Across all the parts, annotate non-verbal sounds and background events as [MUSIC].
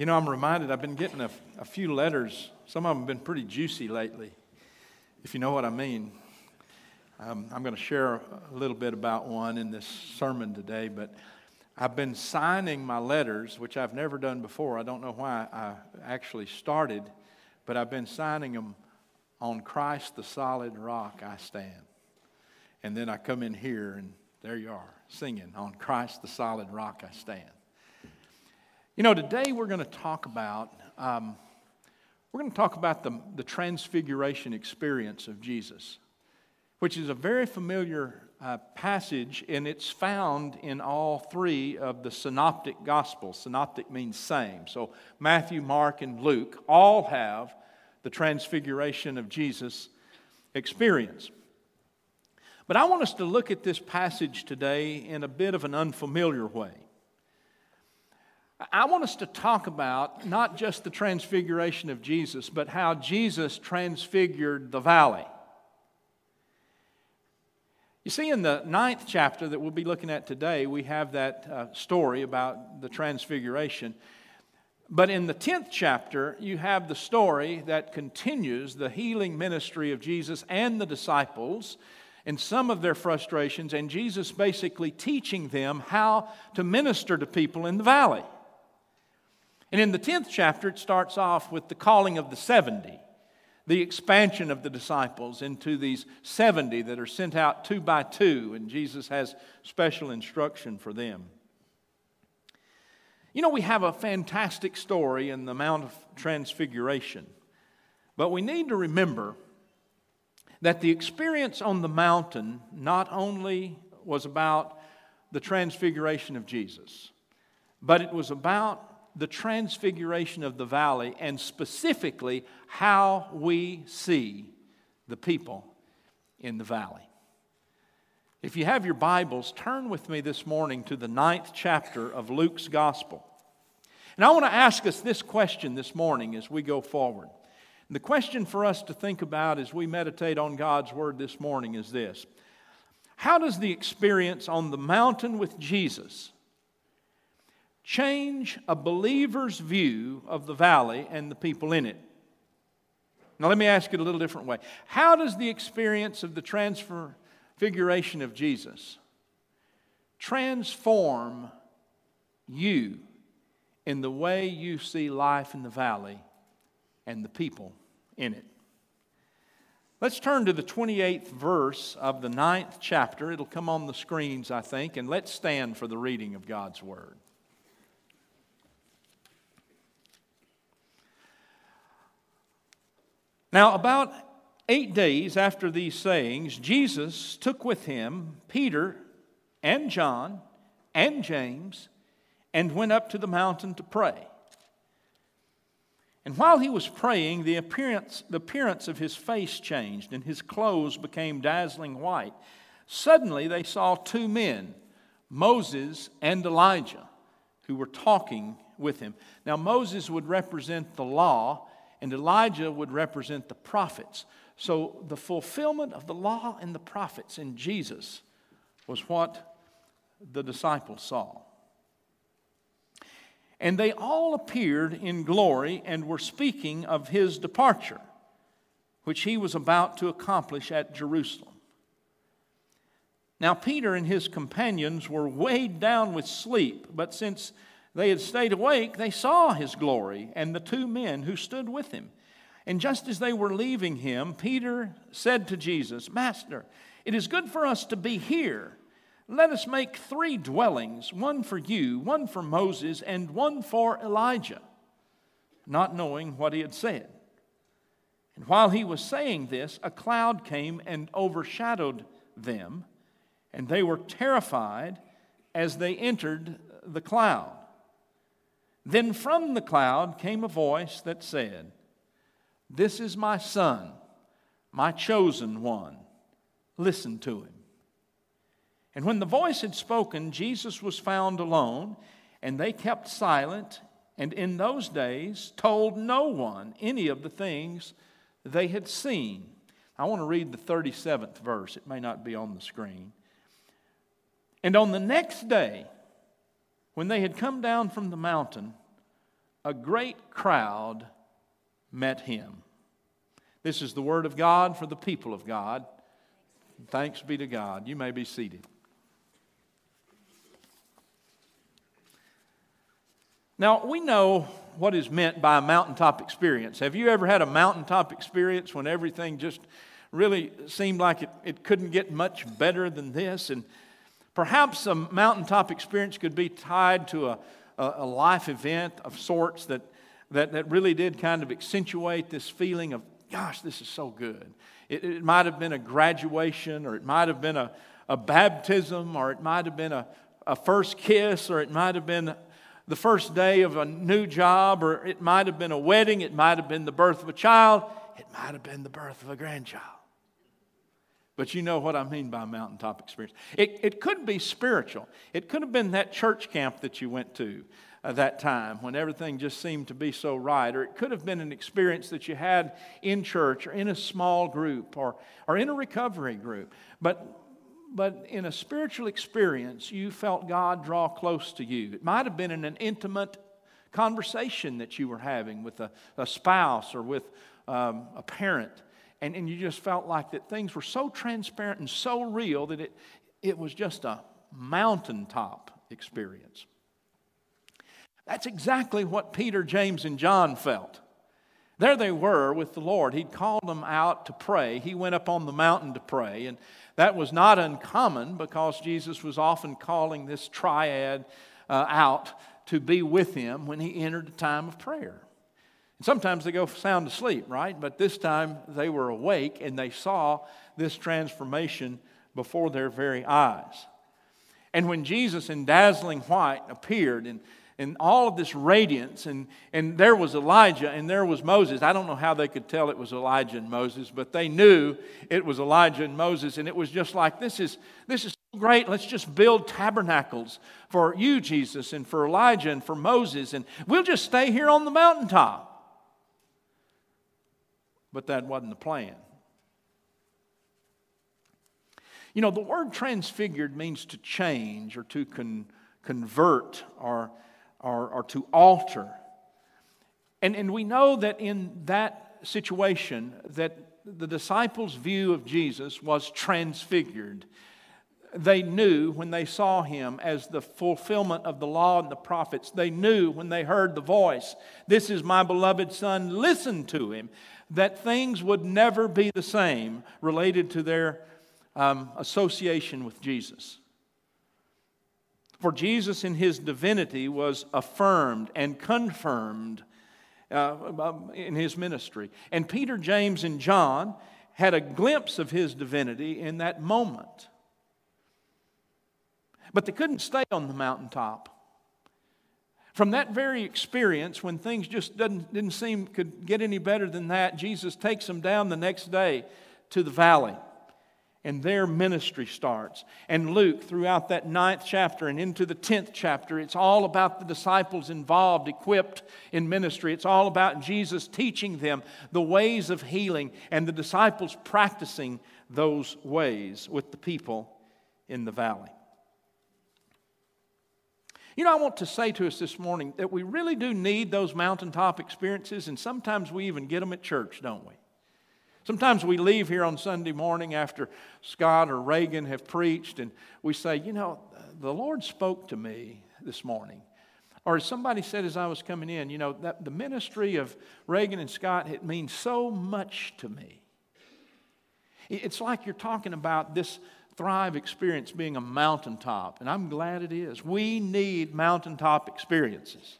You know, I'm reminded I've been getting a, a, few letters. Some of them have been pretty juicy lately, if you know what I mean. Um, I'm going to share a little bit about one in this sermon today, but I've been signing my letters, which I've never done before. I don't know why I actually started, but I've been signing them on Christ the solid rock I stand. And then I come in here, and there you are, singing on Christ the solid rock I stand. You know, today we're going to talk about um, we're going to talk about the, the transfiguration experience of Jesus, which is a very familiar uh, passage, and it's found in all three of the synoptic gospels. Synoptic means same. So Matthew, Mark, and Luke all have the transfiguration of Jesus experience. But I want us to look at this passage today in a bit of an unfamiliar way. I want us to talk about not just the transfiguration of Jesus, but how Jesus transfigured the valley. You see, in the ninth chapter that we'll be looking at today, we have that uh, story about the transfiguration. But in the tenth chapter, you have the story that continues the healing ministry of Jesus and the disciples and some of their frustrations, and Jesus basically teaching them how to minister to people in the valley. And in the 10th chapter, it starts off with the calling of the 70, the expansion of the disciples into these 70 that are sent out two by two, and Jesus has special instruction for them. You know, we have a fantastic story in the Mount of Transfiguration, but we need to remember that the experience on the mountain not only was about the transfiguration of Jesus, but it was about the transfiguration of the valley and specifically how we see the people in the valley. If you have your Bibles, turn with me this morning to the ninth chapter of Luke's Gospel. And I want to ask us this question this morning as we go forward. And the question for us to think about as we meditate on God's Word this morning is this How does the experience on the mountain with Jesus change a believer's view of the valley and the people in it. Now, let me ask it a little different way. How does the experience of the transfiguration of Jesus transform you in the way you see life in the valley and the people in it? Let's turn to the 28th verse of the ninth chapter. It'll come on the screens, I think, and let's stand for the reading of God's Word. Now, about eight days after these sayings, Jesus took with him Peter and John and James and went up to the mountain to pray. And while he was praying, the appearance, the appearance of his face changed and his clothes became dazzling white. Suddenly they saw two men, Moses and Elijah, who were talking with him. Now, Moses would represent the law, and Elijah would represent the prophets. So the fulfillment of the law and the prophets in Jesus was what the disciples saw. And they all appeared in glory and were speaking of his departure, which he was about to accomplish at Jerusalem. Now, Peter and his companions were weighed down with sleep, but since they had stayed awake, they saw his glory and the two men who stood with him. And just as they were leaving him, Peter said to Jesus, Master, it is good for us to be here. Let us make three dwellings one for you, one for Moses, and one for Elijah, not knowing what he had said. And while he was saying this, a cloud came and overshadowed them, and they were terrified as they entered the cloud. Then from the cloud came a voice that said, This is my son, my chosen one. Listen to him. And when the voice had spoken, Jesus was found alone, and they kept silent, and in those days told no one any of the things they had seen. I want to read the 37th verse. It may not be on the screen. And on the next day, when they had come down from the mountain, a great crowd met him. This is the word of God for the people of God. Thanks be to God. You may be seated. Now, we know what is meant by a mountaintop experience. Have you ever had a mountaintop experience when everything just really seemed like it, it couldn't get much better than this? And perhaps a mountaintop experience could be tied to a, a, life event of sorts that, that, that really did kind of accentuate this feeling of, gosh, this is so good. It, it might have been a graduation, or it might have been a, a baptism, or it might have been a, a first kiss, or it might have been the first day of a new job, or it might have been a wedding, it might have been the birth of a child, it might have been the birth of a grandchild. But you know what I mean by mountaintop experience. It, it could be spiritual. It could have been that church camp that you went to uh, that time when everything just seemed to be so right. Or it could have been an experience that you had in church or in a small group or, or in a recovery group. But but in a spiritual experience, you felt God draw close to you. It might have been in an intimate conversation that you were having with a, a spouse or with um, a parent, and, and you just felt like that things were so transparent and so real that it, it was just a mountaintop experience. That's exactly what Peter, James, and John felt. There they were with the Lord. He'd called them out to pray. He went up on the mountain to pray. And that was not uncommon because Jesus was often calling this triad uh, out to be with him when he entered a time of prayer. And sometimes they go sound asleep, right? But this time they were awake and they saw this transformation before their very eyes. And when Jesus in dazzling white appeared and and all of this radiance. And, and there was Elijah and there was Moses. I don't know how they could tell it was Elijah and Moses, but they knew it was Elijah and Moses. And it was just like, this is, this is great. Let's just build tabernacles for you, Jesus, and for Elijah and for Moses. And we'll just stay here on the mountaintop. But that wasn't the plan. You know, the word transfigured means to change or to con- convert or or, or to alter. And, and we know that in that situation that the disciples' view of Jesus was transfigured. They knew when they saw him as the fulfillment of the law and the prophets. They knew when they heard the voice, This is my beloved Son, listen to him, that things would never be the same related to their um, association with Jesus. For Jesus in his divinity was affirmed and confirmed uh, um, in his ministry. And Peter, James, and John had a glimpse of his divinity in that moment. But they couldn't stay on the mountaintop. From that very experience, when things just didn't, didn't seem could get any better than that, Jesus takes them down the next day to the valley and their ministry starts. And Luke, throughout that ninth chapter and into the tenth chapter, it's all about the disciples involved, equipped in ministry. It's all about Jesus teaching them the ways of healing and the disciples practicing those ways with the people in the valley. You know, I want to say to us this morning that we really do need those mountaintop experiences, and sometimes we even get them at church, don't we? Sometimes we leave here on Sunday morning after Scott or Reagan have preached, and we say, You know, the Lord spoke to me this morning. Or as somebody said as I was coming in, you know, that the ministry of Reagan and Scott, it means so much to me. It's like you're talking about this Thrive experience being a mountaintop, and I'm glad it is. We need mountaintop experiences.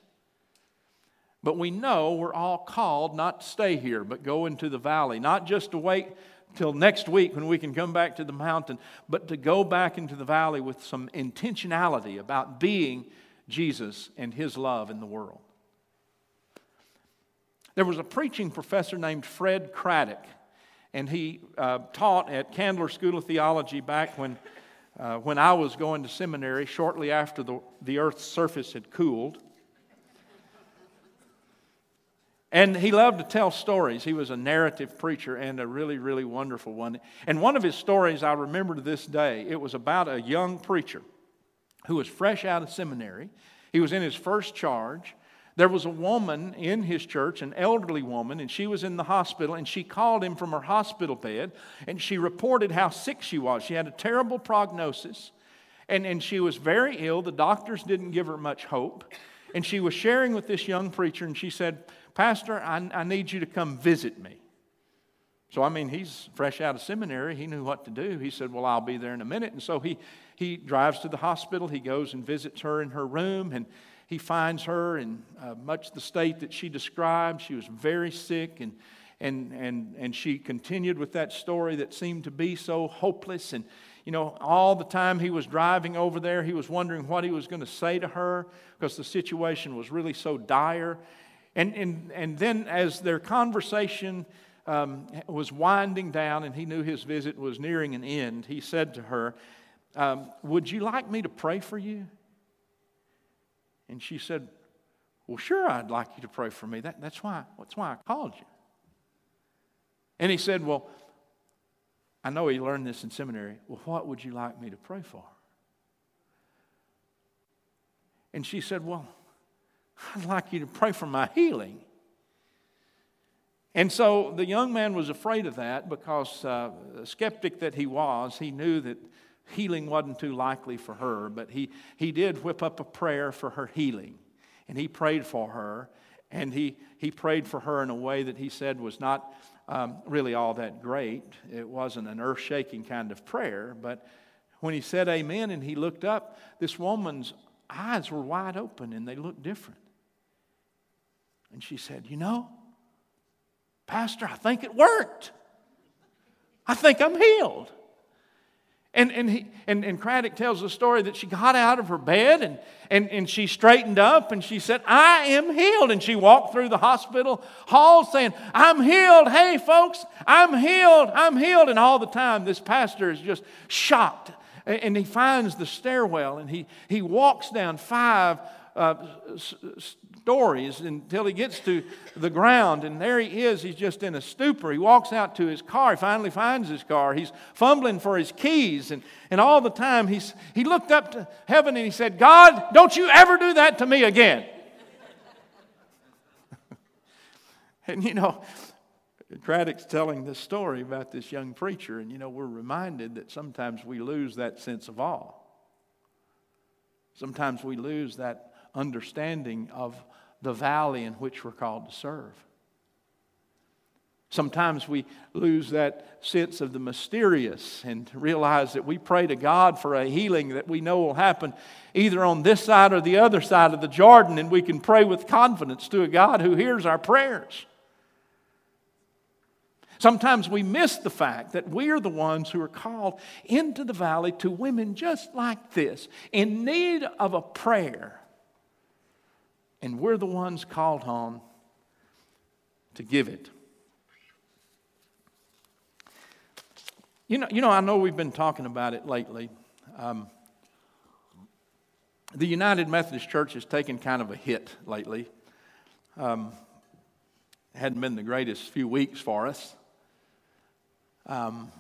But we know we're all called not to stay here, but go into the valley, not just to wait till next week when we can come back to the mountain, but to go back into the valley with some intentionality about being Jesus and his love in the world. There was a preaching professor named Fred Craddock, and he uh, taught at Candler School of Theology back when, uh, when I was going to seminary, shortly after the, the earth's surface had cooled. And he loved to tell stories. He was a narrative preacher and a really, really wonderful one. And one of his stories I remember to this day, it was about a young preacher who was fresh out of seminary. He was in his first charge. There was a woman in his church, an elderly woman, and she was in the hospital, and she called him from her hospital bed, and she reported how sick she was. She had a terrible prognosis, and, and she was very ill. The doctors didn't give her much hope. And she was sharing with this young preacher, and she said, Pastor, I, I need you to come visit me. So, I mean, he's fresh out of seminary. He knew what to do. He said, Well, I'll be there in a minute. And so he, he drives to the hospital. He goes and visits her in her room, and he finds her in uh, much the state that she described. She was very sick, and, and, and, and she continued with that story that seemed to be so hopeless. And, you know, all the time he was driving over there, he was wondering what he was going to say to her because the situation was really so dire. And, and, and then, as their conversation um, was winding down and he knew his visit was nearing an end, he said to her, um, Would you like me to pray for you? And she said, Well, sure, I'd like you to pray for me. That, that's, why, that's why I called you. And he said, Well, I know he learned this in seminary. Well, what would you like me to pray for? And she said, Well, I'd like you to pray for my healing. And so the young man was afraid of that because, uh, skeptic that he was, he knew that healing wasn't too likely for her, but he, he did whip up a prayer for her healing. And he prayed for her, and he, he prayed for her in a way that he said was not um, really all that great. It wasn't an earth shaking kind of prayer, but when he said amen and he looked up, this woman's eyes were wide open and they looked different. And she said, You know, Pastor, I think it worked. I think I'm healed. And, and, he, and, and Craddock tells the story that she got out of her bed and, and, and she straightened up and she said, I am healed. And she walked through the hospital hall saying, I'm healed. Hey, folks, I'm healed. I'm healed. And all the time, this pastor is just shocked. And he finds the stairwell and he, he walks down five uh, stories until he gets to the ground. And there he is. He's just in a stupor. He walks out to his car. He finally finds his car. He's fumbling for his keys. And, and all the time, he's, he looked up to heaven and he said, God, don't you ever do that to me again. [LAUGHS] and you know, Craddock's telling this story about this young preacher, and you know, we're reminded that sometimes we lose that sense of awe. Sometimes we lose that understanding of the valley in which we're called to serve. Sometimes we lose that sense of the mysterious and realize that we pray to God for a healing that we know will happen either on this side or the other side of the Jordan, and we can pray with confidence to a God who hears our prayers. Sometimes we miss the fact that we are the ones who are called into the valley to women just like this, in need of a prayer and we're the ones called on to give it. You know, you know, I know we've been talking about it lately. Um, the United Methodist Church has taken kind of a hit lately. Um, hadn't been the greatest few weeks for us. Um,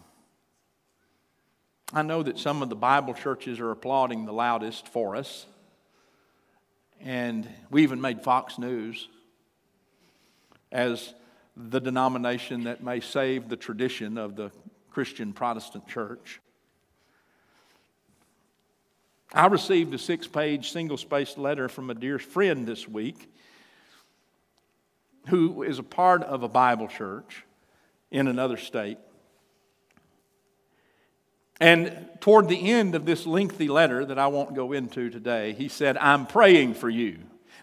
I know that some of the Bible churches are applauding the loudest for us. And we even made Fox News as the denomination that may save the tradition of the Christian Protestant church. I received a six page, single spaced letter from a dear friend this week who is a part of a Bible church in another state. And toward the end of this lengthy letter that I won't go into today, he said, I'm praying for you.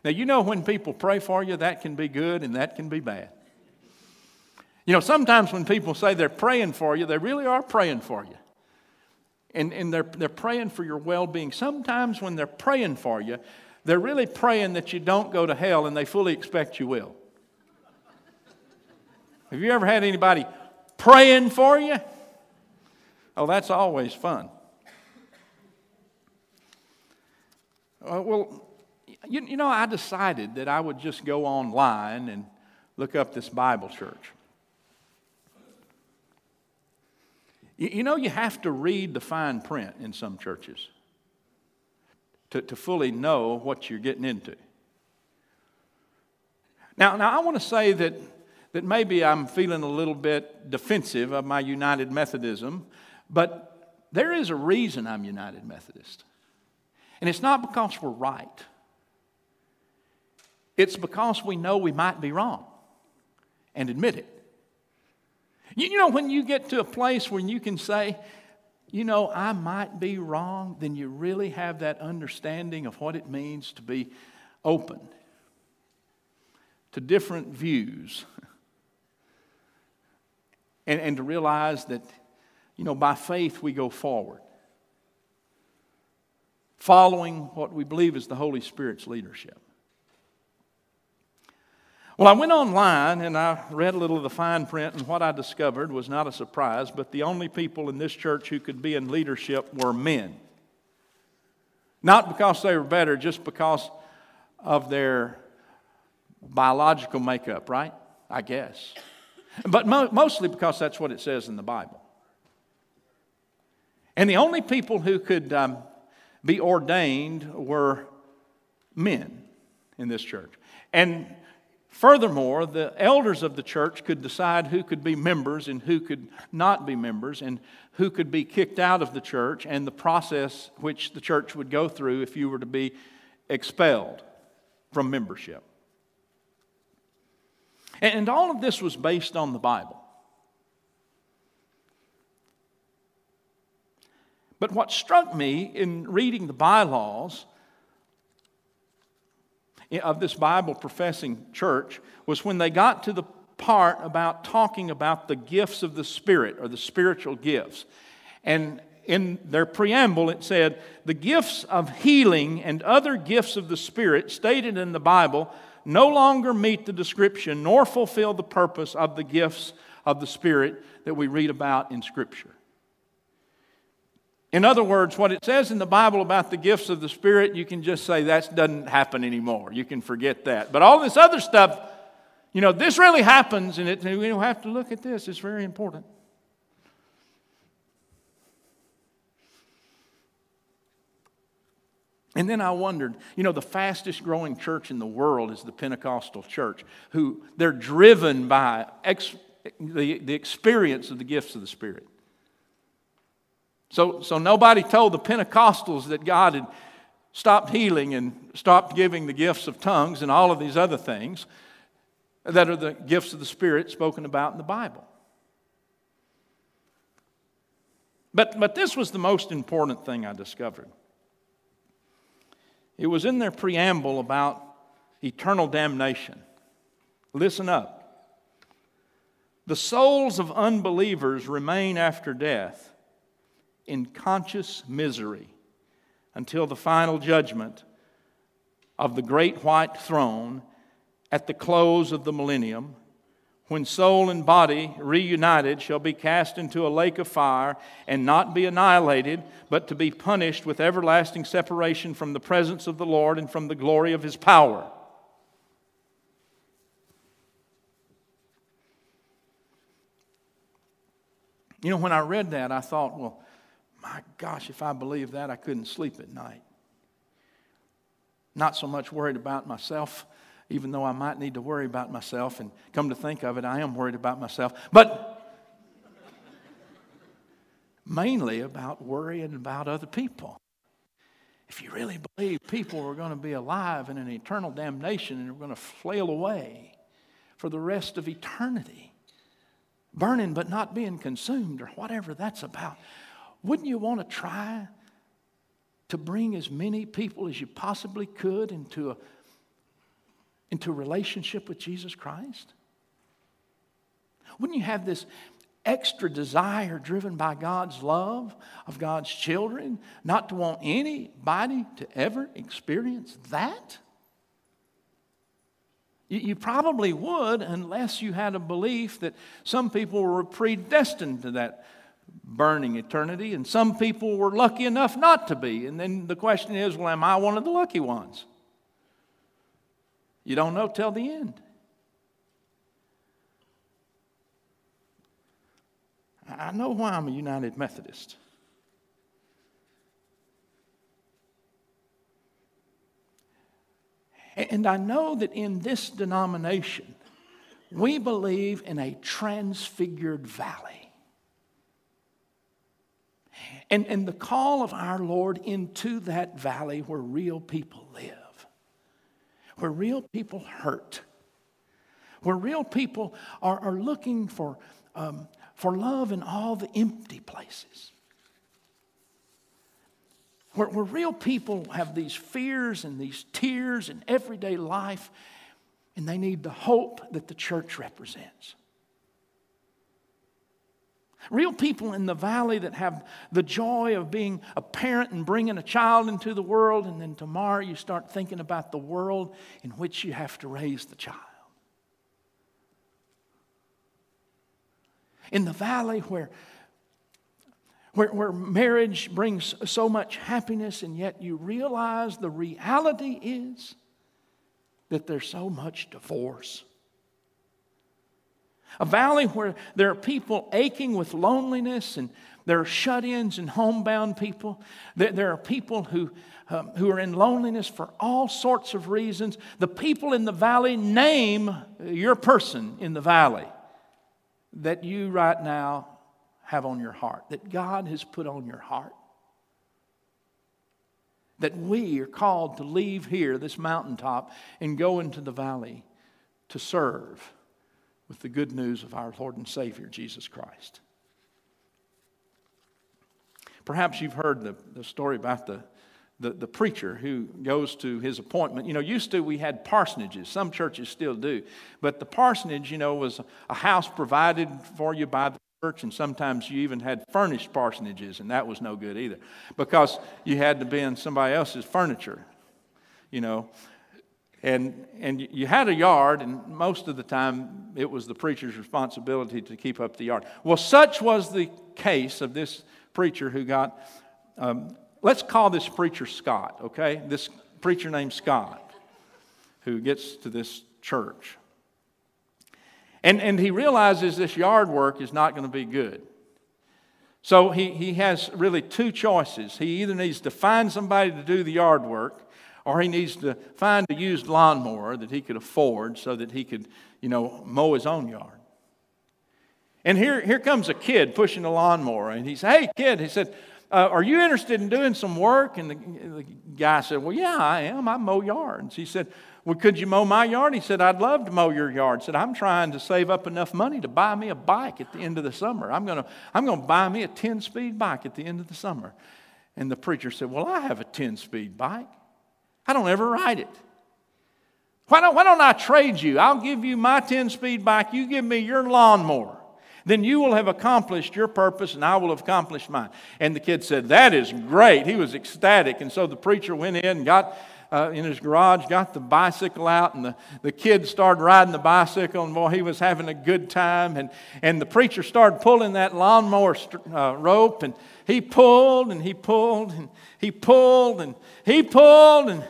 Now, you know, when people pray for you, that can be good and that can be bad. You know, sometimes when people say they're praying for you, they really are praying for you. And, and they're, they're praying for your well being. Sometimes when they're praying for you, they're really praying that you don't go to hell and they fully expect you will. Have you ever had anybody praying for you? Oh, that's always fun. Uh, well, you, you know, I decided that I would just go online and look up this Bible church. You, you know, you have to read the fine print in some churches to, to fully know what you're getting into. Now, now I want to say that, that maybe I'm feeling a little bit defensive of my United Methodism, but there is a reason I'm United Methodist. And it's not because we're right, it's because we know we might be wrong and admit it. You know, when you get to a place where you can say, you know, I might be wrong, then you really have that understanding of what it means to be open to different views [LAUGHS] and, and to realize that, you know, by faith we go forward, following what we believe is the Holy Spirit's leadership. Well, I went online and I read a little of the fine print, and what I discovered was not a surprise, but the only people in this church who could be in leadership were men. Not because they were better, just because of their biological makeup, right? I guess. But mo- mostly because that's what it says in the Bible. And the only people who could um, be ordained were men in this church. And Furthermore, the elders of the church could decide who could be members and who could not be members, and who could be kicked out of the church, and the process which the church would go through if you were to be expelled from membership. And all of this was based on the Bible. But what struck me in reading the bylaws of this Bible professing church was when they got to the part about talking about the gifts of the Spirit or the spiritual gifts. And in their preamble, it said, The gifts of healing and other gifts of the Spirit stated in the Bible no longer meet the description nor fulfill the purpose of the gifts of the Spirit that we read about in Scripture. In other words, what it says in the Bible about the gifts of the Spirit, you can just say that doesn't happen anymore. You can forget that. But all this other stuff, you know, this really happens, and it, we have to look at this. It's very important. And then I wondered, you know, the fastest growing church in the world is the Pentecostal church, who they're driven by ex, the, the experience of the gifts of the Spirit. So, so nobody told the Pentecostals that God had stopped healing and stopped giving the gifts of tongues and all of these other things that are the gifts of the Spirit spoken about in the Bible. But, but this was the most important thing I discovered. It was in their preamble about eternal damnation. Listen up. The souls of unbelievers remain after death in conscious misery until the final judgment of the great white throne at the close of the millennium, when soul and body reunited shall be cast into a lake of fire and not be annihilated, but to be punished with everlasting separation from the presence of the Lord and from the glory of his power. You know, when I read that, I thought, well, my gosh, if I believed that, I couldn't sleep at night. Not so much worried about myself, even though I might need to worry about myself, and come to think of it, I am worried about myself, but mainly about worrying about other people. If you really believe people are going to be alive in an eternal damnation and are going to flail away for the rest of eternity, burning but not being consumed, or whatever that's about, wouldn't you want to try to bring as many people as you possibly could into a, into a relationship with Jesus Christ? Wouldn't you have this extra desire driven by God's love of God's children not to want anybody to ever experience that? You, probably would unless you had a belief that some people were predestined to that burning eternity, and some people were lucky enough not to be. And then the question is well, am I one of the lucky ones? You don't know till the end. I know why I'm a United Methodist. And I know that in this denomination, we believe in a transfigured valley. And, and the call of our Lord into that valley where real people live, where real people hurt, where real people are, are looking for, um, for love in all the empty places. Where, where real people have these fears and these tears in everyday life, and they need the hope that the church represents. Real people in the valley that have the joy of being a parent and bringing a child into the world, and then tomorrow you start thinking about the world in which you have to raise the child. In the valley where, where, where marriage brings so much happiness, and yet you realize the reality is that there's so much divorce a valley where there are people aching with loneliness and there are shut ins and homebound people. There are people who, um, who are in loneliness for all sorts of reasons. The people in the valley name your person in the valley that you right now have on your heart, that God has put on your heart. That we are called to leave here, this mountaintop, and go into the valley to serve with the good news of our Lord and Savior, Jesus Christ. Perhaps you've heard the, the story about the, the, the preacher who goes to his appointment. You know, used to we had parsonages. Some churches still do. But the parsonage, you know, was a house provided for you by the church, and sometimes you even had furnished parsonages, and that was no good either because you had to be in somebody else's furniture, you know. And, and you had a yard, and most of the time it was the preacher's responsibility to keep up the yard. Well, such was the case of this preacher who got, um, let's call this preacher Scott, okay? This preacher named Scott who gets to this church. And, and he realizes this yard work is not going to be good. So he, he has really two choices. He either needs to find somebody to do the yard work, or he needs to find a used lawnmower that he could afford so that he could, you know, mow his own yard. And here, here comes a kid pushing a lawnmower, and he said, Hey, kid, he said, uh, Are you interested in doing some work? And the, the, guy said, Well, yeah, I am. I mow yards. He said, Well, could you mow my yard? He said, I'd love to mow your yard. He said, I'm trying to save up enough money to buy me a bike at the end of the summer. I'm going to I'm going to buy me a 10 speed bike at the end of the summer. And the preacher said, Well, I have a 10 speed bike. I don't ever ride it. Why don't, why don't I trade you? I'll give you my 10 speed bike, you give me your lawnmower. Then you will have accomplished your purpose and I will have accomplished mine. And the kid said, That is great. He was ecstatic. And so the preacher went in and got uh, in his garage, got the bicycle out, and the, the kid started riding the bicycle, and boy, he was having a good time. And, and the preacher started pulling that lawnmower uh, rope, and he pulled, and he pulled, and he pulled, and he pulled, and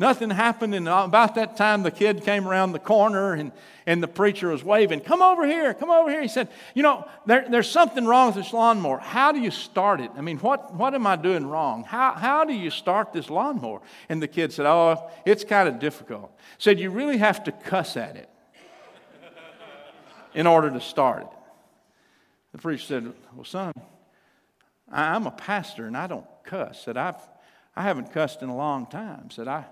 Nothing happened, and about that time, the kid came around the corner, and, and the preacher was waving, Come over here, come over here. He said, You know, there, there's something wrong with this lawnmower. How do you start it? I mean, what, what am I doing wrong? How, how do you start this lawnmower? And the kid said, Oh, it's kind of difficult. Said, You really have to cuss at it in order to start it. The preacher said, Well, son, I'm a pastor and I don't cuss. Said, I've, I haven't cussed in a long time. Said, I,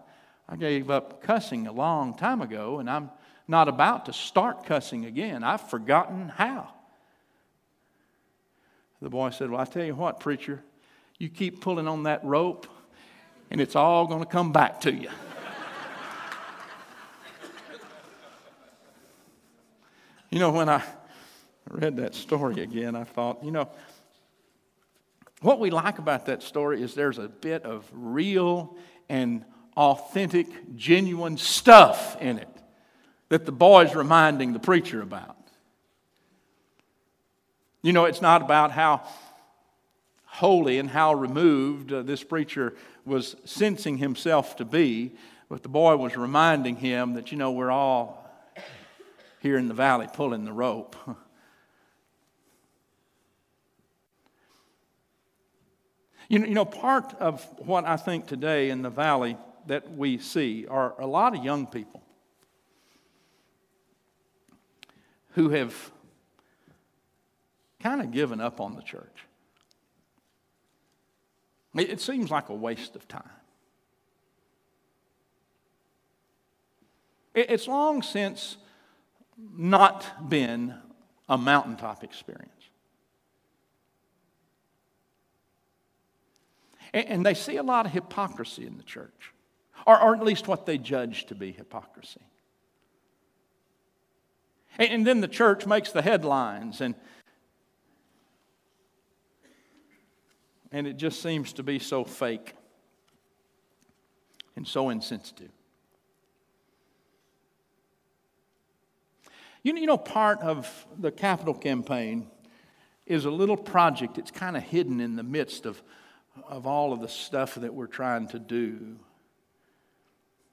I gave up cussing a long time ago, and I'm not about to start cussing again. I've forgotten how. The boy said, Well, I tell you what, preacher, you keep pulling on that rope, and it's all going to come back to you. [LAUGHS] you know, when I read that story again, I thought, you know, what we like about that story is there's a bit of real and authentic, genuine stuff in it that the boy's reminding the preacher about. You know, it's not about how holy and how removed uh, this preacher was sensing himself to be, but the boy was reminding him that, you know, we're all here in the valley pulling the rope. [LAUGHS] You know, you know, part of what I think today in the valley that we see are a lot of young people who have kind of given up on the church. It seems like a waste of time. It's long since not been a mountaintop experience. And they see a lot of hypocrisy in the church, or, or at least what they judge to be hypocrisy. And then the church makes the headlines, and, and it just seems to be so fake and so insensitive. You know, you know, part of the capital campaign is a little project that's kind of hidden in the midst of, of all of the stuff that we're trying to do.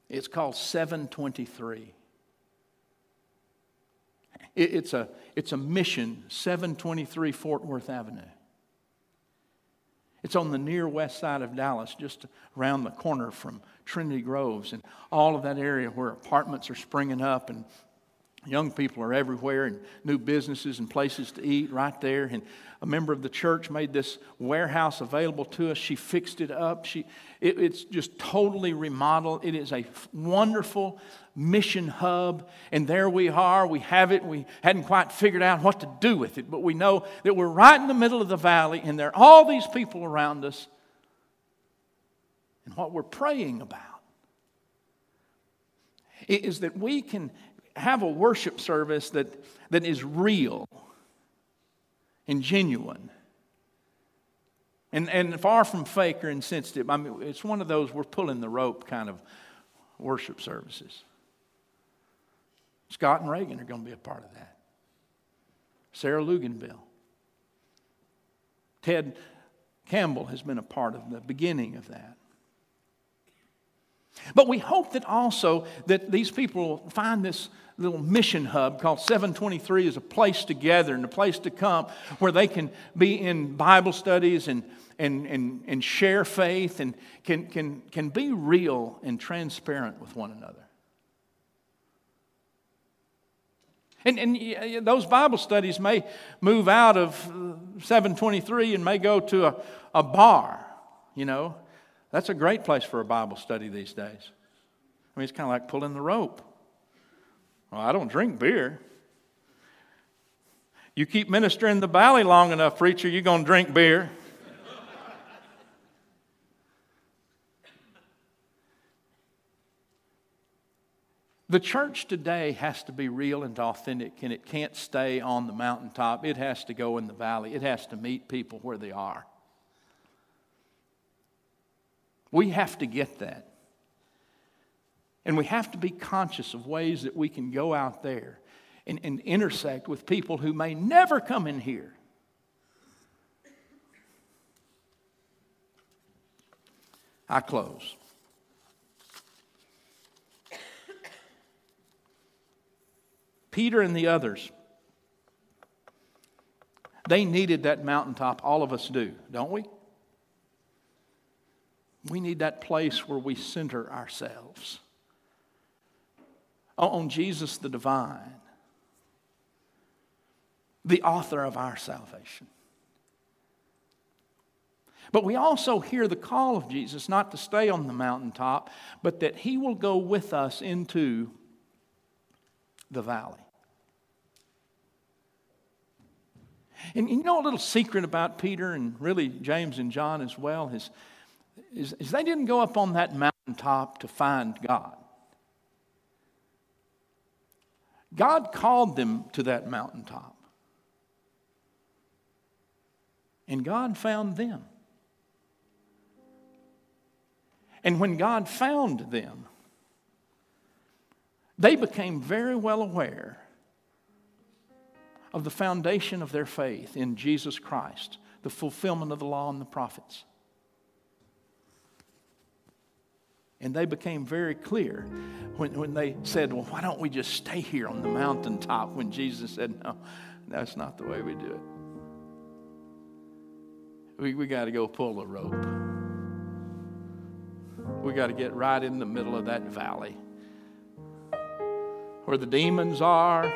It's called 723. It's, a, it's a mission, 723 Fort Worth Avenue. It's on the near west side of Dallas, just around the corner from Trinity Groves and all of that area where apartments are springing up and Young people are everywhere and new businesses and places to eat right there. And a member of the church made this warehouse available to us. She fixed it up. She, it, it's just totally remodeled. It is a wonderful mission hub. And there we are. We have it. We hadn't quite figured out what to do with it, but we know that we're right in the middle of the valley and there are all these people around us. And what we're praying about is that we can have a worship service that, that is real and genuine and, and far from fake or insensitive. I mean, it's one of those we're pulling the rope kind of worship services. Scott and Reagan are going to be a part of that. Sarah Luganville. Ted Campbell has been a part of the beginning of that. But we hope that also that these people find this little mission hub called 723 as a place to gather and a place to come where they can be in Bible studies and, and, and, and share faith and can, can, can be real and transparent with one another. And, and those Bible studies may move out of 723 and may go to a, a bar, you know. That's a great place for a Bible study these days. I mean, it's kind of like pulling the rope. Well, I don't drink beer. You keep ministering the valley long enough, preacher, you're going to drink beer. The church today has to be real and authentic, and it can't stay on the mountaintop. It has to go in the valley. It has to meet people where they are. We have to get that. And we have to be conscious of ways that we can go out there and, and intersect with people who may never come in here. I close. Peter and the others, they needed that mountaintop. All of us do, don't we? We need that place where we center ourselves oh, on Jesus the divine, the author of our salvation. But we also hear the call of Jesus not to stay on the mountaintop, but that he will go with us into the valley. And you know a little secret about Peter and really James and John as well is, is, is they didn't go up on that mountaintop to find God. God called them to that mountaintop. And God found them. And when God found them, they became very well aware of the foundation of their faith in Jesus Christ, the fulfillment of the law and the prophets. And they became very clear when, when they said, Well, why don't we just stay here on the mountaintop? When Jesus said, No, that's not the way we do it. We, we got to go pull the rope. We got to get right in the middle of that valley where the demons are,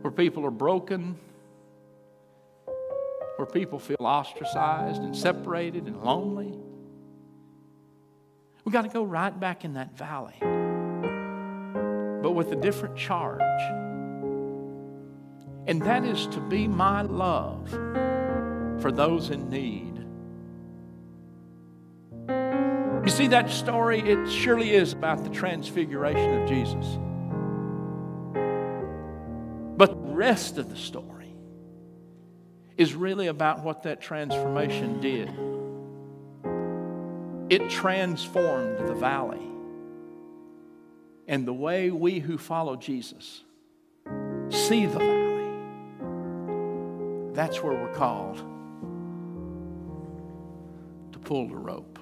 where people are broken, where people feel ostracized and separated and lonely. We got to go right back in that valley, but with a different charge. And that is to be my love for those in need. You see, that story, it surely is about the transfiguration of Jesus. But the rest of the story is really about what that transformation did. It transformed the valley. And the way we who follow Jesus see the valley that's where we're called to pull the rope.